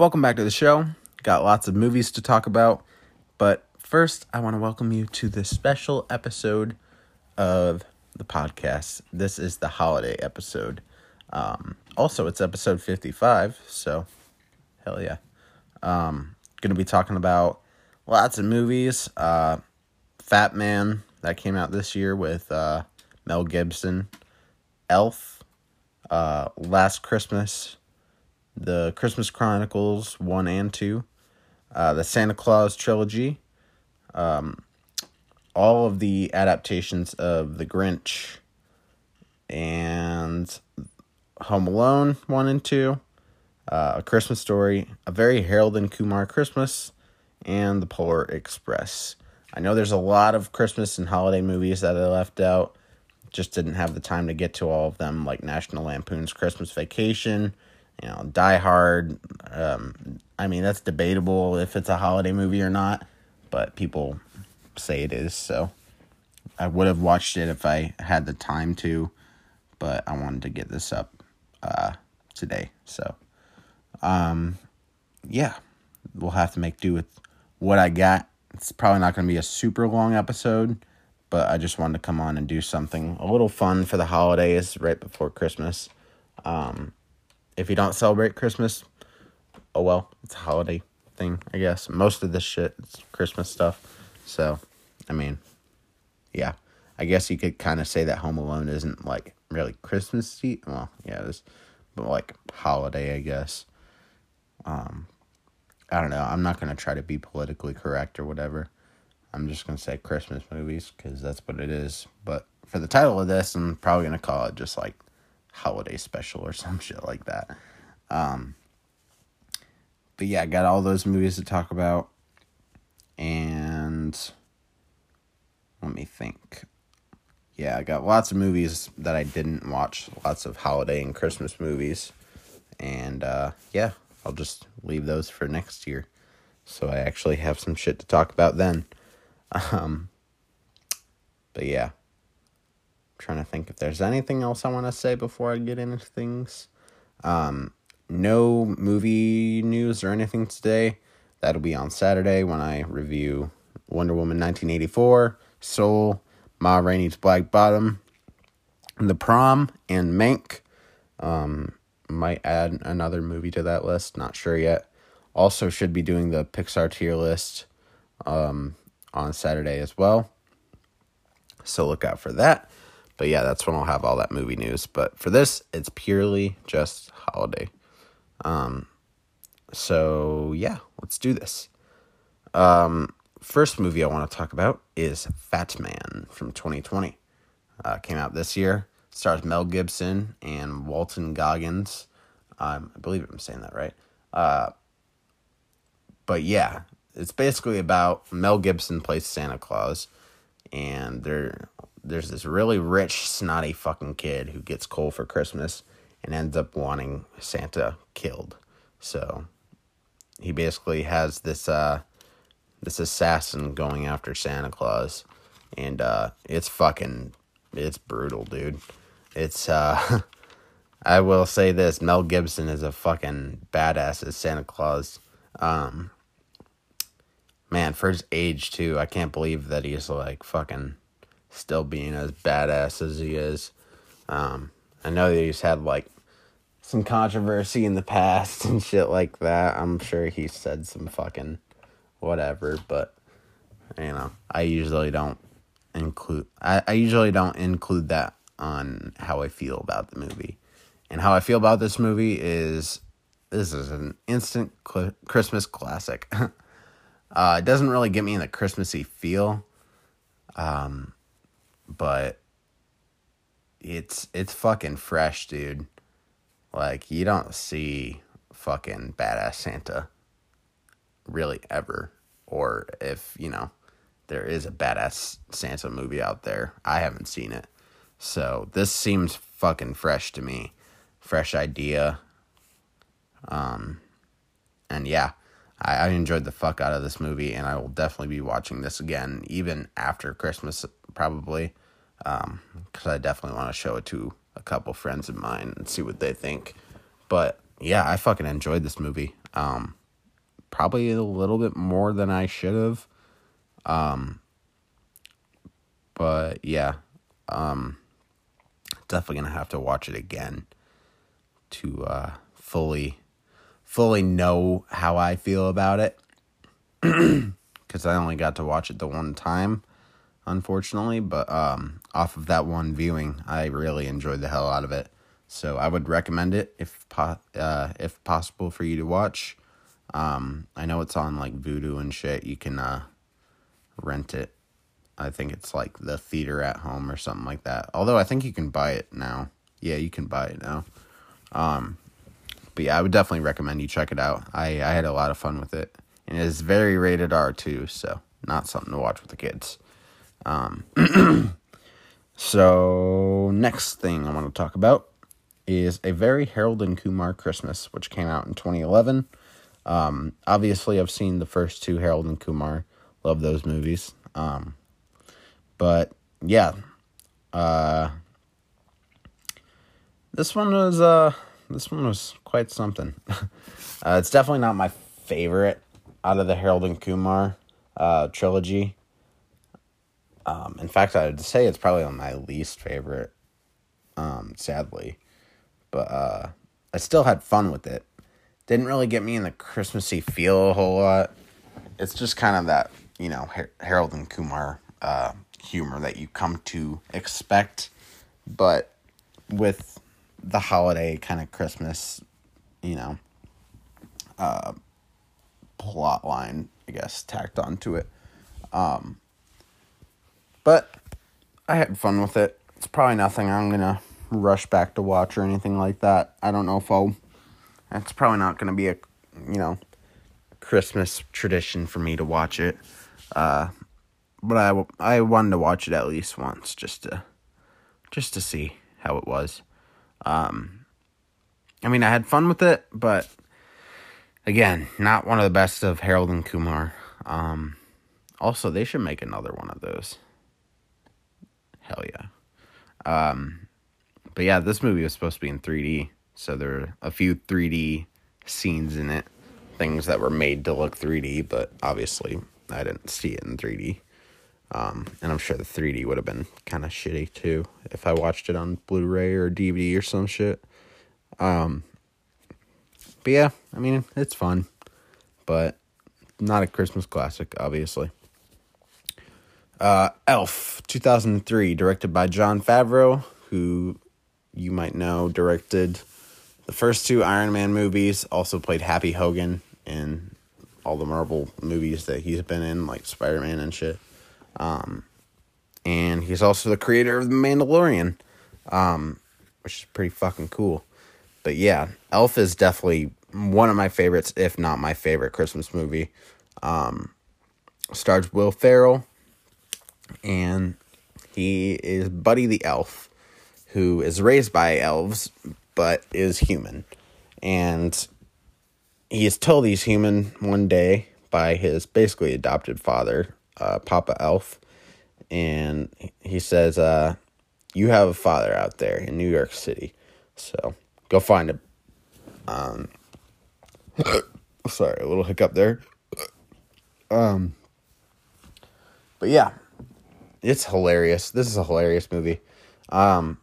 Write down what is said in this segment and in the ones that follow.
Welcome back to the show. Got lots of movies to talk about, but first, I want to welcome you to this special episode of the podcast. This is the holiday episode. Um, also, it's episode 55, so hell yeah. Um, gonna be talking about lots of movies. Uh, Fatman, that came out this year with uh, Mel Gibson. Elf, uh, Last Christmas, the Christmas Chronicles 1 and 2, uh, the Santa Clause trilogy, um, all of the adaptations of The Grinch, and Home Alone 1 and 2, uh, A Christmas Story, A Very Harold and Kumar Christmas, and The Polar Express. I know there's a lot of Christmas and holiday movies that I left out. Just didn't have the time to get to all of them, like National Lampoon's Christmas Vacation, you know, Die Hard. Um, I mean, that's debatable if it's a holiday movie or not, but people say it is. So I would have watched it if I had the time to, but I wanted to get this up uh, today. So, um, yeah, we'll have to make do with what I got. It's probably not going to be a super long episode, but I just wanted to come on and do something a little fun for the holidays right before Christmas. Um, if you don't celebrate Christmas, oh well, it's a holiday thing, I guess. Most of this shit is Christmas stuff. So, I mean, yeah. I guess you could kind of say that Home Alone isn't like really Christmassy. Well, yeah, it is, but like holiday, I guess. Um, I don't know. I'm not gonna try to be politically correct or whatever. I'm just gonna say Christmas movies because that's what it is. But for the title of this, I'm probably gonna call it just like holiday special or some shit like that. Um, but yeah, I got all those movies to talk about. And let me think. Yeah, I got lots of movies that I didn't watch, lots of holiday and Christmas movies. And uh, yeah, I'll just leave those for next year. So I actually have some shit to talk about then. Um, but yeah trying to think if there's anything else I want to say before I get into things. Um, no movie news or anything today. That'll be on Saturday when I review Wonder Woman 1984, Soul, Ma Rainey's Black Bottom, The Prom, and Mank. Um, might add another movie to that list, not sure yet. Also, should be doing the Pixar tier list um, on Saturday as well. So look out for that. But yeah, that's when I'll have all that movie news. But for this, it's purely just holiday. Um, so yeah, let's do this. Um, first movie I want to talk about is Fatman from 2020. Uh, came out this year. Stars Mel Gibson and Walton Goggins. Um, I believe I'm saying that right. Uh, but yeah, it's basically about Mel Gibson plays Santa Claus, and they're there's this really rich, snotty fucking kid who gets coal for Christmas and ends up wanting Santa killed. So he basically has this uh this assassin going after Santa Claus and uh it's fucking it's brutal, dude. It's uh I will say this, Mel Gibson is a fucking badass as Santa Claus. Um man, for his age too, I can't believe that he's like fucking still being as badass as he is. Um, I know that he's had like some controversy in the past and shit like that. I'm sure he said some fucking whatever, but you know, I usually don't include I, I usually don't include that on how I feel about the movie. And how I feel about this movie is this is an instant cl- Christmas classic. uh, it doesn't really get me in the Christmassy feel. Um, but it's it's fucking fresh, dude. Like you don't see fucking badass Santa really ever or if, you know, there is a badass Santa movie out there. I haven't seen it. So, this seems fucking fresh to me. Fresh idea. Um and yeah, I, I enjoyed the fuck out of this movie and I will definitely be watching this again even after Christmas probably um, because I definitely want to show it to a couple friends of mine and see what they think. But yeah, I fucking enjoyed this movie. Um, probably a little bit more than I should have. Um, but yeah, um, definitely gonna have to watch it again to uh, fully, fully know how I feel about it. Because I only got to watch it the one time unfortunately. But um, off of that one viewing, I really enjoyed the hell out of it. So I would recommend it if po- uh, if possible for you to watch. Um, I know it's on like Vudu and shit. You can uh, rent it. I think it's like the theater at home or something like that. Although I think you can buy it now. Yeah, you can buy it now. Um, but yeah, I would definitely recommend you check it out. I, I had a lot of fun with it. And it is very rated R too, so not something to watch with the kids. Um, so, next thing I want to talk about is a very Harold and Kumar Christmas, which came out in 2011. Um, obviously, I've seen the first two Harold and Kumar. Love those movies. Um, but yeah, uh, this one was uh, this one was quite something. uh, it's definitely not my favorite out of the Harold and Kumar uh, trilogy. Um, in fact, I would say it's probably my least favorite, um, sadly. But uh, I still had fun with it. Didn't really get me in the Christmassy feel a whole lot. It's just kind of that, you know, Har- Harold and Kumar uh, humor that you come to expect. But with the holiday kind of Christmas, you know, uh, plot line, I guess, tacked onto it. Um, but I had fun with it. It's probably nothing I'm gonna rush back to watch or anything like that. I don't know if I'll. It's probably not gonna be a, you know, Christmas tradition for me to watch it. Uh, but I I wanted to watch it at least once just to, just to see how it was. Um, I mean, I had fun with it, but again, not one of the best of Harold and Kumar. Um, also, they should make another one of those. Hell yeah. Um, but yeah, this movie was supposed to be in 3D, so there are a few 3D scenes in it, things that were made to look 3D, but obviously I didn't see it in 3D. Um, and I'm sure the 3D would have been kind of shitty too if I watched it on Blu-ray or DVD or some shit. Um, but yeah, I mean it's fun, but not a Christmas classic, obviously. Uh, Elf, 2003, directed by Jon Favreau, who you might know directed the first two Iron Man movies, also played Happy Hogan in all the Marvel movies that he's been in, like Spider Man and shit. Um, and he's also the creator of The Mandalorian, um, which is pretty fucking cool. But yeah, Elf is definitely one of my favorites, if not my favorite Christmas movie. Um, stars Will Ferrell, and he is Buddy the elf, who is raised by elves but is human, and he is told he's human one day by his basically adopted father, uh, Papa Elf, and he says, uh, "You have a father out there in New York City, so go find him." Um, sorry, a little hiccup there. Um, but yeah, it's hilarious. This is a hilarious movie. Um,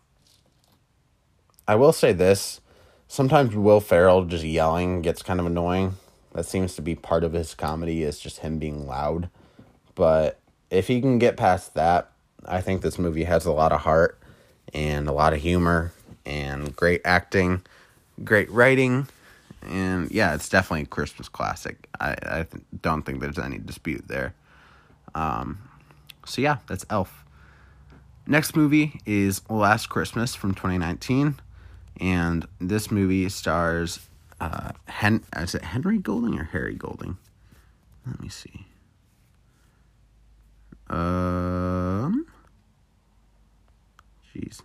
I will say this: sometimes Will Ferrell just yelling gets kind of annoying. That seems to be part of his comedy is just him being loud. But if he can get past that, I think this movie has a lot of heart and a lot of humor and great acting, great writing, and yeah, it's definitely a Christmas classic. I I don't think there's any dispute there. Um, so yeah, that's Elf. Next movie is Last Christmas from 2019, and this movie stars uh, Hen- is it Henry Golding or Harry Golding? Let me see. Um, jeez,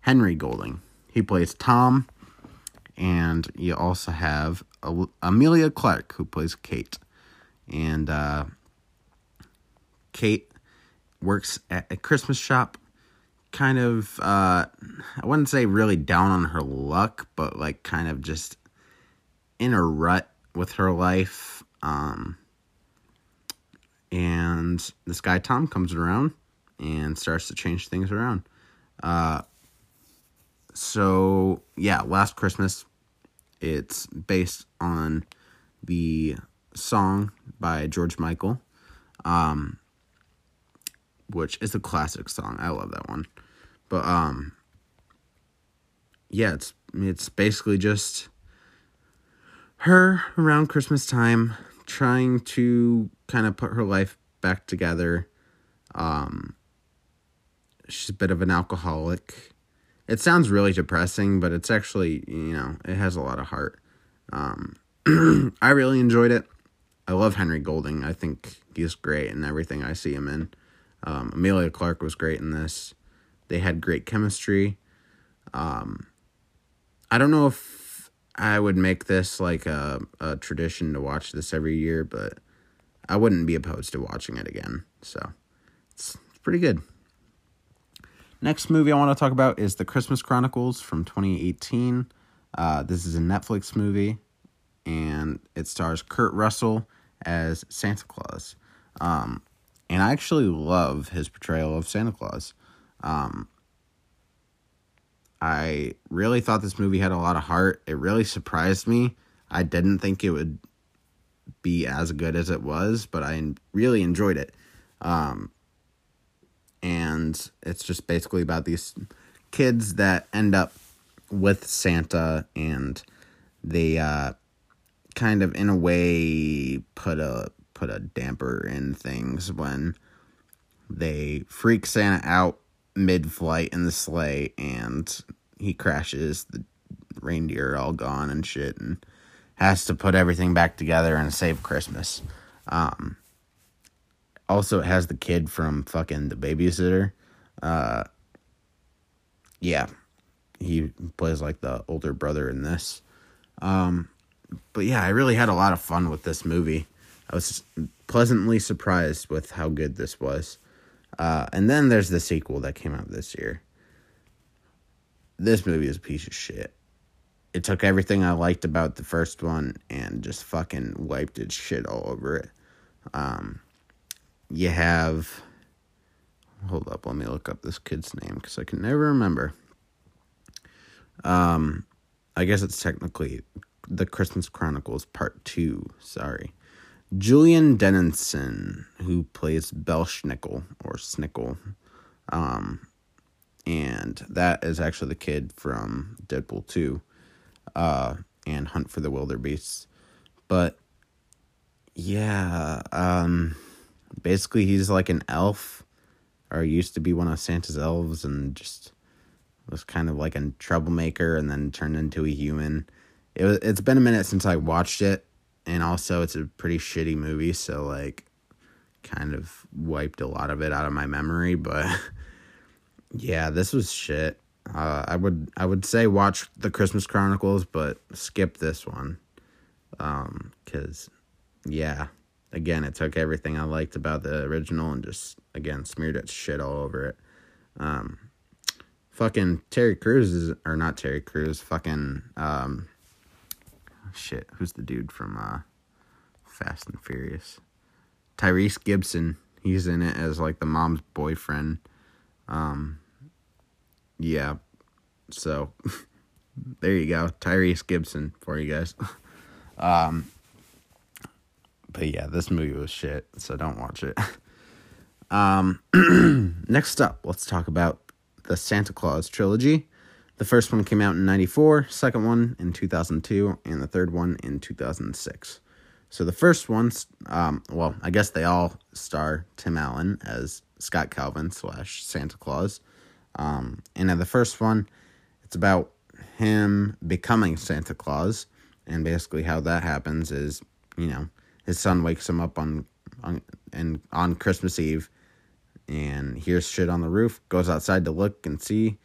Henry Golding. He plays Tom, and you also have Emilia Clarke who plays Kate, and uh, Kate works at a Christmas shop. Kind of, uh, I wouldn't say really down on her luck, but like kind of just in a rut with her life. Um, and this guy Tom comes around and starts to change things around. Uh, so yeah, last Christmas, it's based on the song by George Michael, um, which is a classic song. I love that one. But um, yeah, it's it's basically just her around Christmas time trying to kind of put her life back together. Um, she's a bit of an alcoholic. It sounds really depressing, but it's actually, you know, it has a lot of heart. Um, I really enjoyed it. I love Henry Golding. I think he's great in everything I see him in. Um, Emilia Clarke was great in this. They had great chemistry. Um, I don't know if I would make this like a, a tradition to watch this every year, but I wouldn't be opposed to watching it again. So it's, it's pretty good. Next movie I want to talk about is The Christmas Chronicles from 2018. Uh, this is a Netflix movie, and it stars Kurt Russell as Santa Claus. Um, and I actually love his portrayal of Santa Claus. Um, I really thought this movie had a lot of heart. It really surprised me. I didn't think it would be as good as it was, but I really enjoyed it. Um, and it's just basically about these kids that end up with Santa and they uh, kind of in a way put a put a damper in things when they freak Santa out mid-flight in the sleigh and he crashes the reindeer all gone and shit and has to put everything back together and save christmas. Um also it has the kid from fucking the babysitter. Uh yeah he plays like the older brother in this. Um but yeah i really had a lot of fun with this movie. I was pleasantly surprised with how good this was uh, and then there's the sequel that came out this year. This movie is a piece of shit. It took everything I liked about the first one and just fucking wiped its shit all over it. Um, you have. Hold up, let me look up this kid's name because I can never remember. Um, I guess it's technically the Christmas Chronicles Part Two. Sorry. Julian Dennison, who plays Belsnickel or Snickle. Um, and that is actually the kid from Deadpool 2 uh, and Hunt for the Wilderbeasts. But yeah, um, basically, he's like an elf, or used to be one of Santa's elves, and just was kind of like a troublemaker and then turned into a human. It was, it's been a minute since I watched it and also it's a pretty shitty movie, so like kind of wiped a lot of it out of my memory, but yeah, this was shit. Uh, I would I would say watch the Christmas Chronicles, but skip this one. Um, cause yeah, again, it took everything I liked about the original and just again smeared its shit all over it. Um, fucking Terry Crews is or not Terry Crews, fucking um, shit, who's the dude from uh, Fast and Furious? Tyrese Gibson. He's in it as like the mom's boyfriend. Um, yeah. So there you go, Tyrese Gibson for you guys. um, but yeah, this movie was shit, so don't watch it. um, next up, let's talk about the Santa Clause trilogy. The first one came out in 94, second one in 2002, and the third one in 2006. So the first one's, um, well, I guess they all star Tim Allen as Scott Calvin slash Santa Claus. Um, and in the first one, it's about him becoming Santa Claus, and basically how that happens is, you know, his son wakes him up on on and on Christmas Eve, and hears shit on the roof, goes outside to look and see,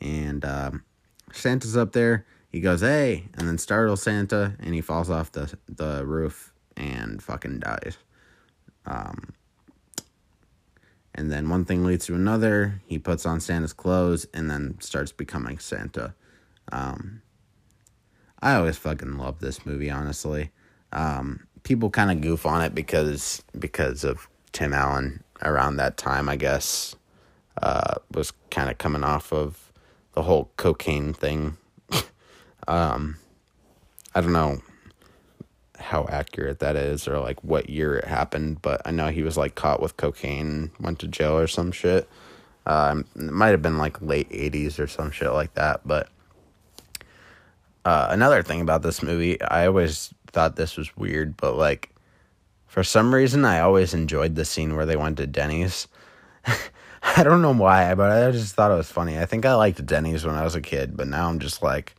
and um, Santa's up there. He goes, "Hey!" and then startles Santa, and he falls off the the roof and fucking dies. Um, and then one thing leads to another. He puts on Santa's clothes and then starts becoming Santa. Um, I always fucking love this movie, honestly. Um, people kind of goof on it because because of Tim Allen around that time, I guess. Uh, was kind of coming off of the whole cocaine thing. um, I don't know how accurate that is or like what year it happened, but I know he was like caught with cocaine, went to jail or some shit. Um, it might have been like late 80s or some shit like that. But uh, another thing about this movie, I always thought this was weird, but like for some reason, I always enjoyed the scene where they went to Denny's. I don't know why, but I just thought it was funny. I think I liked Denny's when I was a kid, but now I'm just like,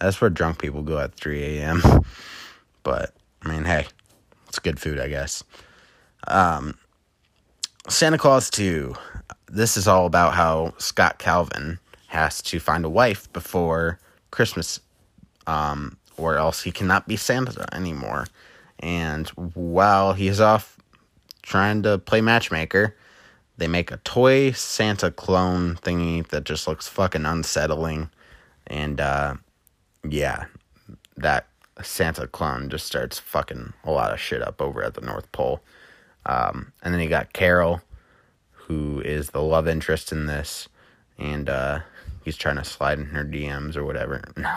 that's where drunk people go at 3 a.m. But I mean, hey, it's good food, I guess. Um, Santa Clause 2. This is all about how Scott Calvin has to find a wife before Christmas, um, or else he cannot be Santa anymore. And while he's off trying to play matchmaker, they make a toy Santa clone thingy that just looks fucking unsettling. And uh, yeah, that Santa clone just starts fucking a lot of shit up over at the North Pole. Um, and then you got Carol, who is the love interest in this, and uh, he's trying to slide in her DMs or whatever. No,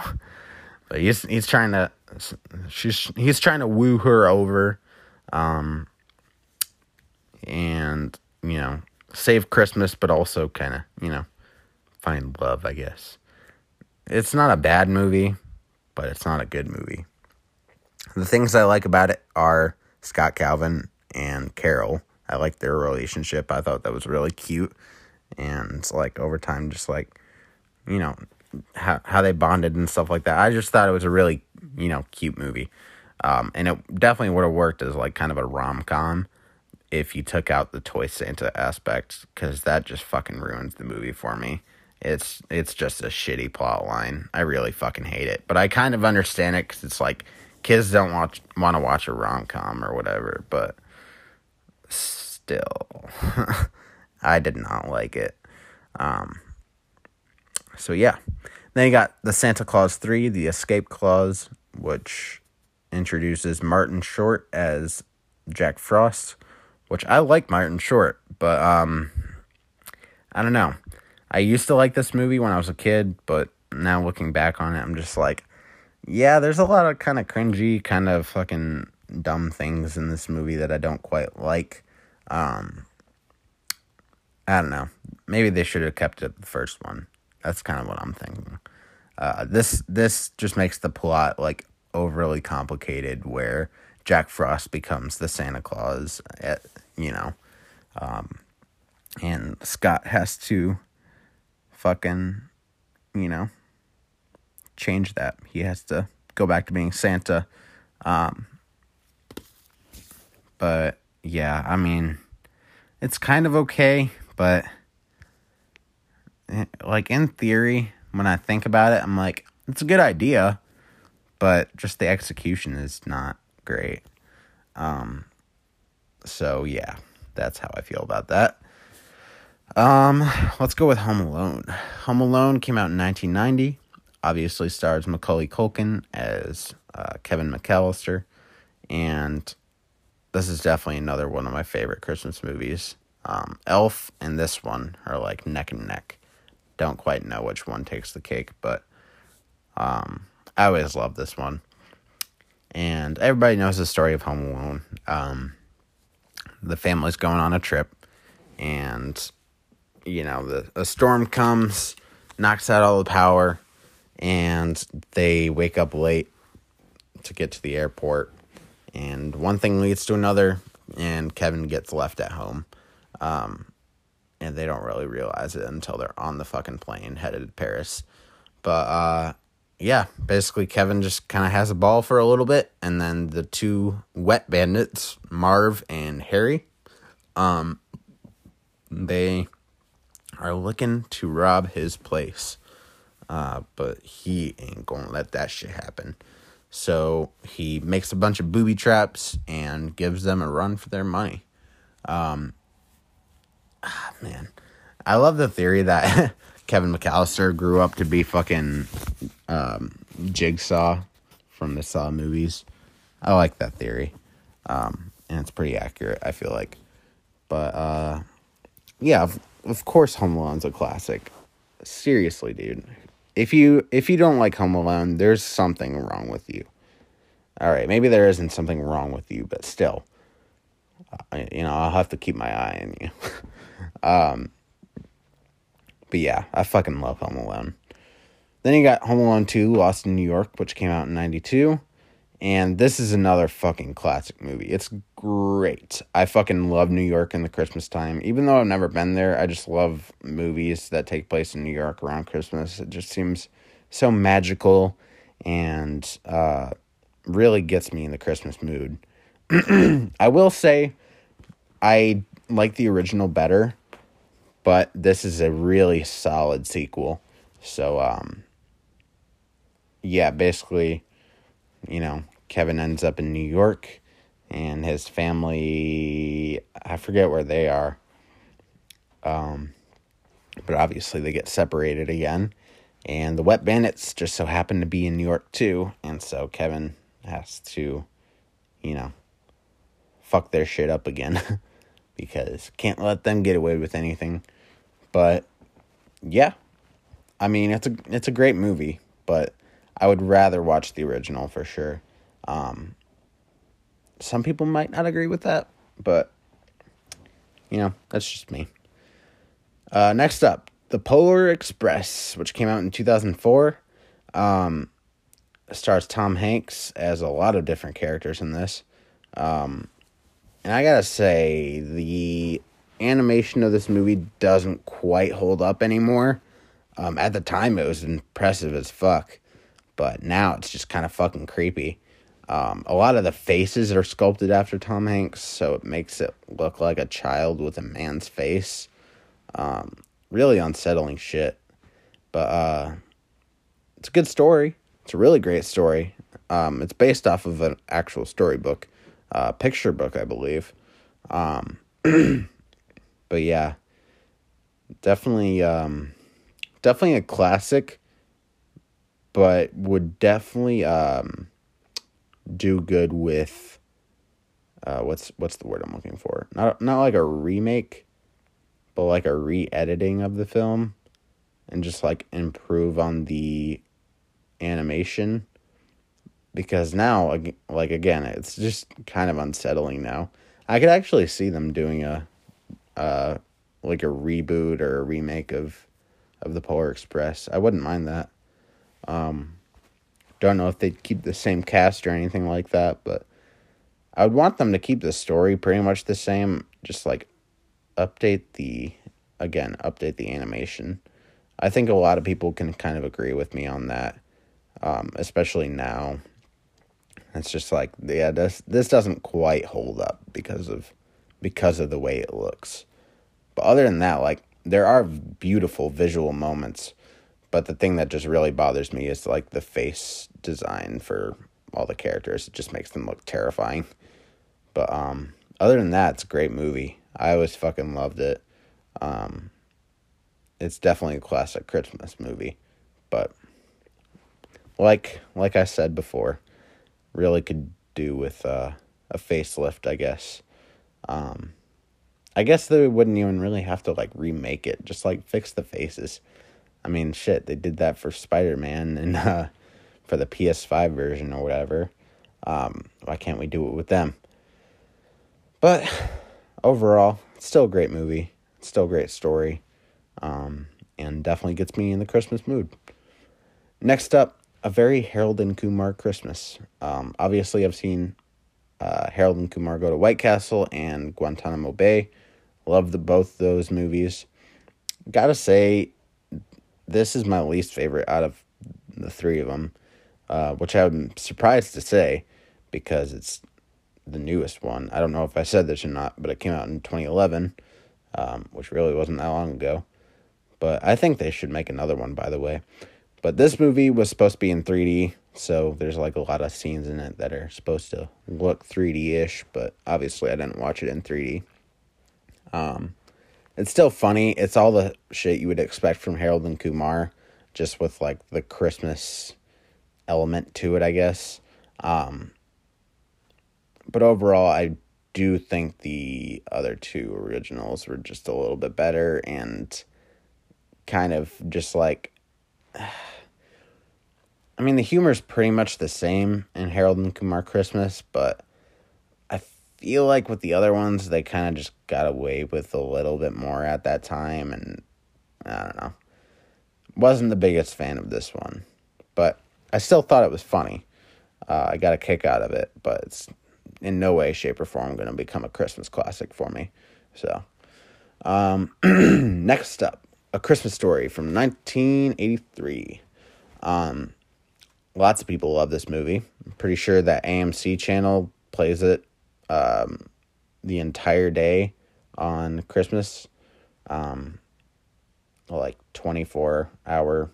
but he's he's trying to she's he's trying to woo her over, um, and you know save Christmas, but also kind of you know find love. I guess it's not a bad movie, but it's not a good movie. The things I like about it are Scott Calvin and Carol. I like their relationship. I thought that was really cute. And like over time, just like, you know, how, how they bonded and stuff like that. I just thought it was a really, you know, cute movie. Um, and it definitely would have worked as like kind of a rom com if you took out the toy Santa aspect because that just fucking ruins the movie for me. It's it's just a shitty plot line. I really fucking hate it, but I kind of understand it because it's like kids don't watch want to watch a rom com or whatever, but still, I did not like it. Um, so yeah, then you got the Santa Clause three, the Escape Clause, which introduces Martin Short as Jack Frost, which I like Martin Short, but um, I don't know. I used to like this movie when I was a kid, but now looking back on it, I'm just like, yeah, there's a lot of kind of cringy, kind of fucking dumb things in this movie that I don't quite like. Um, I don't know. Maybe they should have kept it the first one. That's kind of what I'm thinking. Uh, this this just makes the plot like overly complicated, where Jack Frost becomes the Santa Claus, at, you know, um, and Scott has to fucking, you know, change that. He has to go back to being Santa. Um, but yeah, I mean, it's kind of okay, but eh, like in theory, when I think about it, I'm like, it's a good idea, but just the execution is not great. Um, so yeah, that's how I feel about that. Um, let's go with Home Alone. Home Alone came out in 1990 obviously stars Macaulay Culkin as uh, Kevin McCallister, and this is definitely another one of my favorite Christmas movies. Um, Elf and this one are like neck and neck. Don't quite know which one takes the cake, but um, I always love this one. And everybody knows the story of Home Alone. Um, the family's going on a trip, and you know the a storm comes, knocks out all the power and they wake up late to get to the airport. And one thing leads to another, and Kevin gets left at home. Um, and they don't really realize it until they're on the fucking plane headed to Paris. But uh, yeah, basically Kevin just kind of has a ball for a little bit, and then the two wet bandits, Marv and Harry, um, they are looking to rob his place. Uh, but he ain't gonna let that shit happen. So he makes a bunch of booby traps and gives them a run for their money. Um, ah, man, I love the theory that Kevin McCallister grew up to be fucking um, Jigsaw from the Saw movies. I like that theory, um, and it's pretty accurate. I feel like, but uh, yeah, of, of course, Home Alone's a classic. Seriously, dude, if you if you don't like Home Alone, there's something wrong with you. All right, maybe there isn't something wrong with you, but still, uh, you know, I'll have to keep my eye on you. um, but yeah, I fucking love Home Alone. Then you got Home Alone 2, Lost in New York, which came out in 92. And this is another fucking classic movie. It's great. I fucking love New York in the Christmas time. Even though I've never been there, I just love movies that take place in New York around Christmas. It just seems so magical and uh, really gets me in the Christmas mood. I will say I like the original better, but this is a really solid sequel. So um yeah, basically, you know, Kevin ends up in New York and his family I forget where they are. Um but obviously they get separated again. And the Wet Bandits just so happen to be in New York too, and so Kevin has to, you know, fuck their shit up again because can't let them get away with anything. But yeah, I mean it's a it's a great movie, but I would rather watch the original for sure. Um, some people might not agree with that, but you know that's just me. Uh, next up, The Polar Express, which came out in two thousand four. Um, stars Tom Hanks as a lot of different characters in this. Um, and I gotta say, the animation of this movie doesn't quite hold up anymore. Um, at the time, it was impressive as fuck, but now it's just kind of fucking creepy. Um, a lot of the faces are sculpted after Tom Hanks, so it makes it look like a child with a man's face. Um, really unsettling shit. But uh, it's a good story. It's a really great story. Um, it's based off of an actual storybook, uh, picture book, I believe. Um, but yeah, definitely, um, definitely a classic. But would definitely um, do good with uh, what's what's the word I'm looking for? Not not like a remake, but like a re-editing of the film, and just like improve on the animation because now like again it's just kind of unsettling now. I could actually see them doing a uh like a reboot or a remake of of the polar express. I wouldn't mind that. Um don't know if they'd keep the same cast or anything like that but i would want them to keep the story pretty much the same. Just like update the again update the animation. I think a lot of people can kind of agree with me on that um, especially now. It's just like yeah, this this doesn't quite hold up because of because of the way it looks. But other than that, like there are beautiful visual moments, but the thing that just really bothers me is like the face design for all the characters. It just makes them look terrifying. But um other than that, it's a great movie. I always fucking loved it. Um it's definitely a classic Christmas movie. But like like I said before, really could do with uh, a facelift, I guess. Um, I guess they wouldn't even really have to like remake it, just like fix the faces. I mean, shit, they did that for Spider Man and uh, for the PS5 version or whatever. Um, why can't we do it with them? But overall, it's still a great movie. It's still a great story. Um, and definitely gets me in the Christmas mood. Next up, a very Harold and Kumar Christmas. Um, obviously, I've seen uh, Harold and Kumar go to White Castle and Guantanamo Bay. Love the both those movies. gotta say, this is my least favorite out of the three of them, uh, which I'm surprised to say because it's the newest one. I don't know if I said this or not, but it came out in 2011, um, which really wasn't that long ago. But I think they should make another one, by the way. But this movie was supposed to be in 3D, so there's like a lot of scenes in it that are supposed to look 3D ish, but obviously I didn't watch it in 3D. Um, it's still funny. It's all the shit you would expect from Harold and Kumar, just with like the Christmas element to it, I guess. Um, but overall, I do think the other two originals were just a little bit better and kind of just like. I mean, the humor is pretty much the same in Harold and Kumar Christmas, but I feel like with the other ones, they kind of just got away with a little bit more at that time, and I don't know. Wasn't the biggest fan of this one, but I still thought it was funny. Uh, I got a kick out of it, but it's in no way, shape, or form going to become a Christmas classic for me. So, um, next up, A Christmas Story from 1983. Um, lots of people love this movie. I'm pretty sure that AMC channel plays it um, the entire day on Christmas. Um, like 24 hour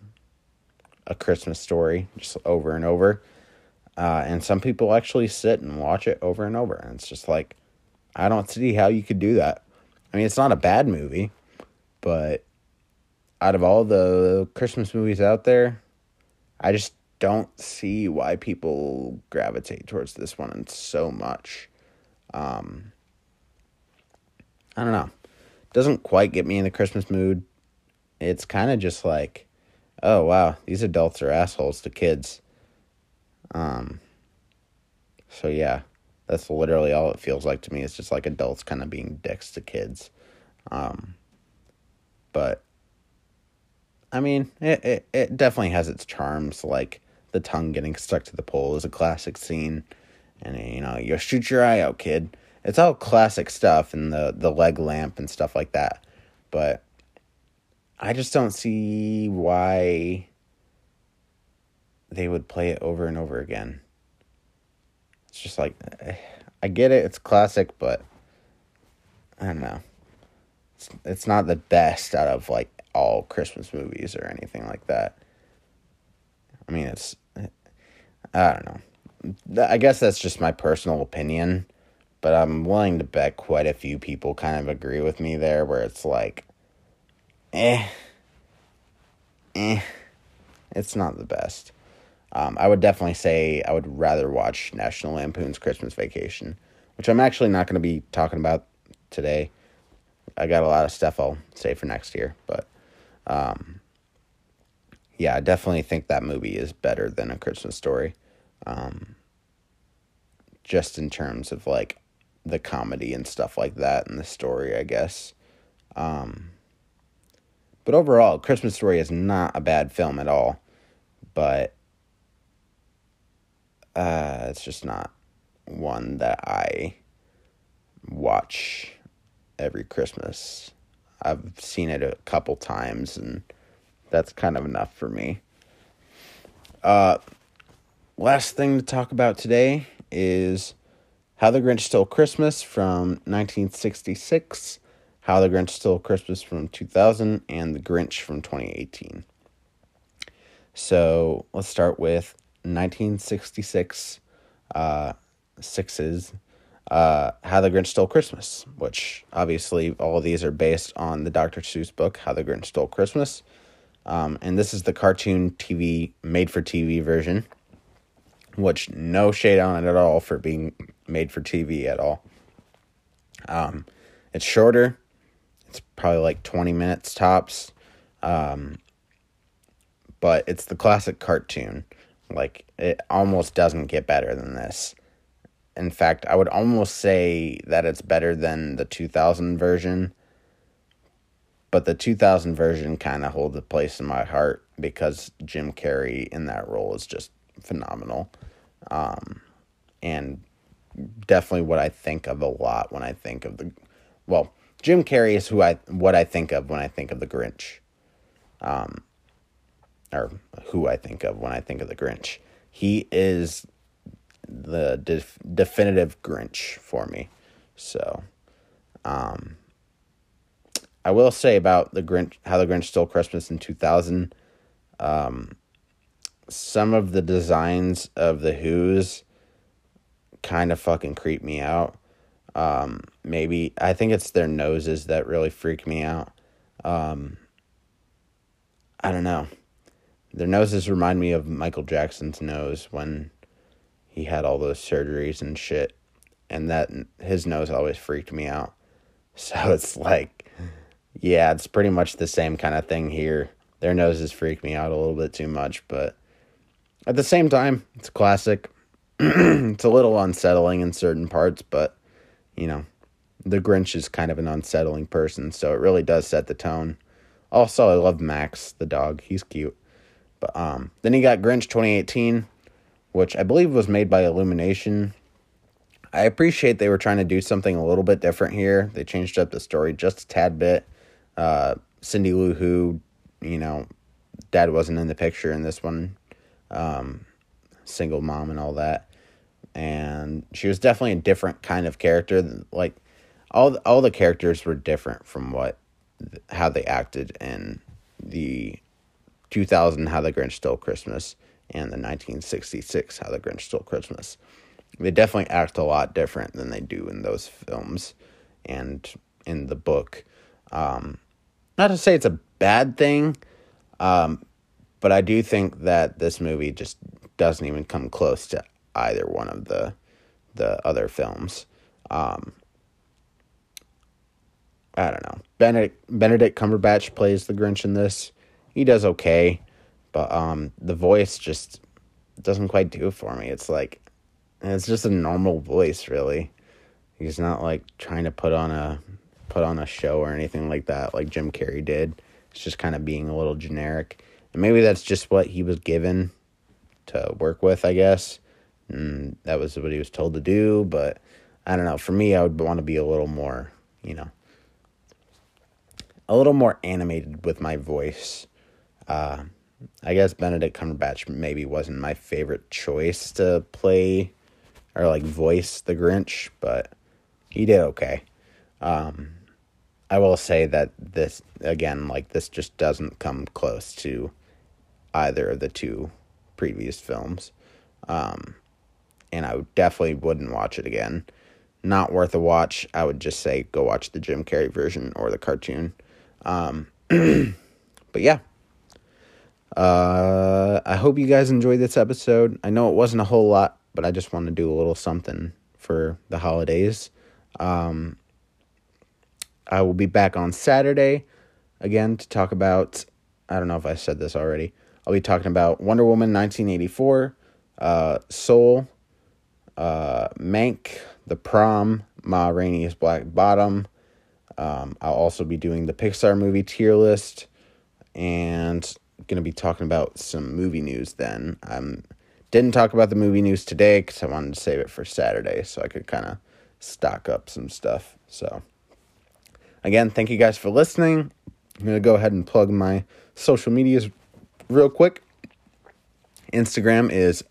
a Christmas story just over and over. Uh, and some people actually sit and watch it over and over. And it's just like, I don't see how you could do that. I mean, it's not a bad movie, but out of all the Christmas movies out there, I just don't see why people gravitate towards this one so much. Um, I don't know. Doesn't quite get me in the Christmas mood. It's kind of just like, oh wow, these adults are assholes to kids. Um. So yeah, that's literally all it feels like to me. It's just like adults kind of being dicks to kids. Um. But. I mean, it, it, it definitely has its charms. Like, the tongue getting stuck to the pole is a classic scene. And, you know, you shoot your eye out, kid. It's all classic stuff and the, the leg lamp and stuff like that. But I just don't see why they would play it over and over again. It's just like, eh, I get it, it's classic, but I don't know. It's, it's not the best out of like all Christmas movies or anything like that. I mean, it's, I don't know. I guess that's just my personal opinion, but I'm willing to bet quite a few people kind of agree with me there where it's like, eh, eh, it's not the best. Um, I would definitely say I would rather watch National Lampoon's Christmas Vacation, which I'm actually not going to be talking about today. I got a lot of stuff I'll say for next year, but um, yeah, I definitely think that movie is better than A Christmas Story. Um, just in terms of like the comedy and stuff like that and the story, I guess. Um, but overall, Christmas Story is not a bad film at all, but uh, it's just not one that I watch every Christmas. I've seen it a couple times and that's kind of enough for me. Uh, last thing to talk about today is How the Grinch Stole Christmas from 1966, How the Grinch Stole Christmas from 2000, and The Grinch from 2018. So let's start with 1966, uh, sixes, uh, How the Grinch Stole Christmas, which obviously all these are based on the Dr. Seuss book, How the Grinch Stole Christmas. Um, and this is the cartoon TV, made for TV version, which no shade on it at all for being made for TV at all. Um, it's shorter, it's probably like 20 minutes tops. Um, but it's the classic cartoon. Like, it almost doesn't get better than this. In fact, I would almost say that it's better than the 2000 version but the 2000 version kind of holds a place in my heart because Jim Carrey in that role is just phenomenal. Um, and definitely what I think of a lot when I think of the, well, Jim Carrey is who I what I think of when I think of the Grinch. Um, or who I think of when I think of the Grinch. He is the def- definitive Grinch for me. So, um, I will say about the Grinch, how the Grinch stole Christmas in 2000. Um, some of the designs of the Who's kind of fucking creep me out. Um, maybe I think it's their noses that really freak me out. Um, I don't know. Their noses remind me of Michael Jackson's nose when he had all those surgeries and shit. And that his nose always freaked me out. So it's like, yeah, it's pretty much the same kind of thing here. Their noses freak me out a little bit too much, but at the same time, it's classic. it's a little unsettling in certain parts, but you know, the Grinch is kind of an unsettling person, so it really does set the tone. Also, I love Max, the dog. He's cute. But um, then you got Grinch 2018, which I believe was made by Illumination. I appreciate they were trying to do something a little bit different here. They changed up the story just a tad bit. Uh, Cindy Lou Who, you know, dad wasn't in the picture in this one. Um, single mom and all that. And she was definitely a different kind of character. Like all all the characters were different from what how they acted in the 2000 How the Grinch Stole Christmas and the 1966 How the Grinch Stole Christmas. They definitely act a lot different than they do in those films and in the book. Um, not to say it's a bad thing, um, but I do think that this movie just doesn't even come close to either one of the the other films. Um, I don't know. Benedict Benedict Cumberbatch plays the Grinch in this. He does okay, but um, the voice just doesn't quite do it for me. It's like it's just a normal voice, really. He's not like trying to put on a put on a show or anything like that, like Jim Carrey did. It's just kind of being a little generic, and maybe that's just what he was given to work with, I guess. And that was what he was told to do, but I don't know. For me, I would want to be a little more, you know, a little more animated with my voice. Uh, I guess Benedict Cumberbatch maybe wasn't my favorite choice to play or like voice the Grinch, but he did okay. Um, I will say that this again, like this, just doesn't come close to either of the two previous films, um, and I definitely wouldn't watch it again. Not worth a watch. I would just say go watch the Jim Carrey version or the cartoon. Um, but yeah. Uh, I hope you guys enjoyed this episode. I know it wasn't a whole lot, but I just want to do a little something for the holidays. Um, I will be back on Saturday again to talk about. I don't know if I said this already. I'll be talking about Wonder Woman 1984, uh, Soul, uh, Mank, The Prom, Ma Rainey's Black Bottom, um, I'll also be doing the Pixar movie tier list and going to be talking about some movie news then. I didn't talk about the movie news today because I wanted to save it for Saturday so I could kind of stock up some stuff. So, again, thank you guys for listening. I'm going to go ahead and plug my social medias real quick. Instagram is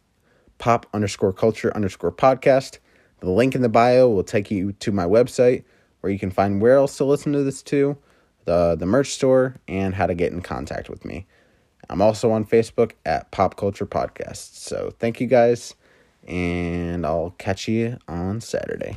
pop underscore culture underscore podcast. The link in the bio will take you to my website where you can find where else to listen to this to, the the merch store, and how to get in contact with me. I'm also on Facebook at Pop Culture Podcast. So thank you guys, and I'll catch you on Saturday.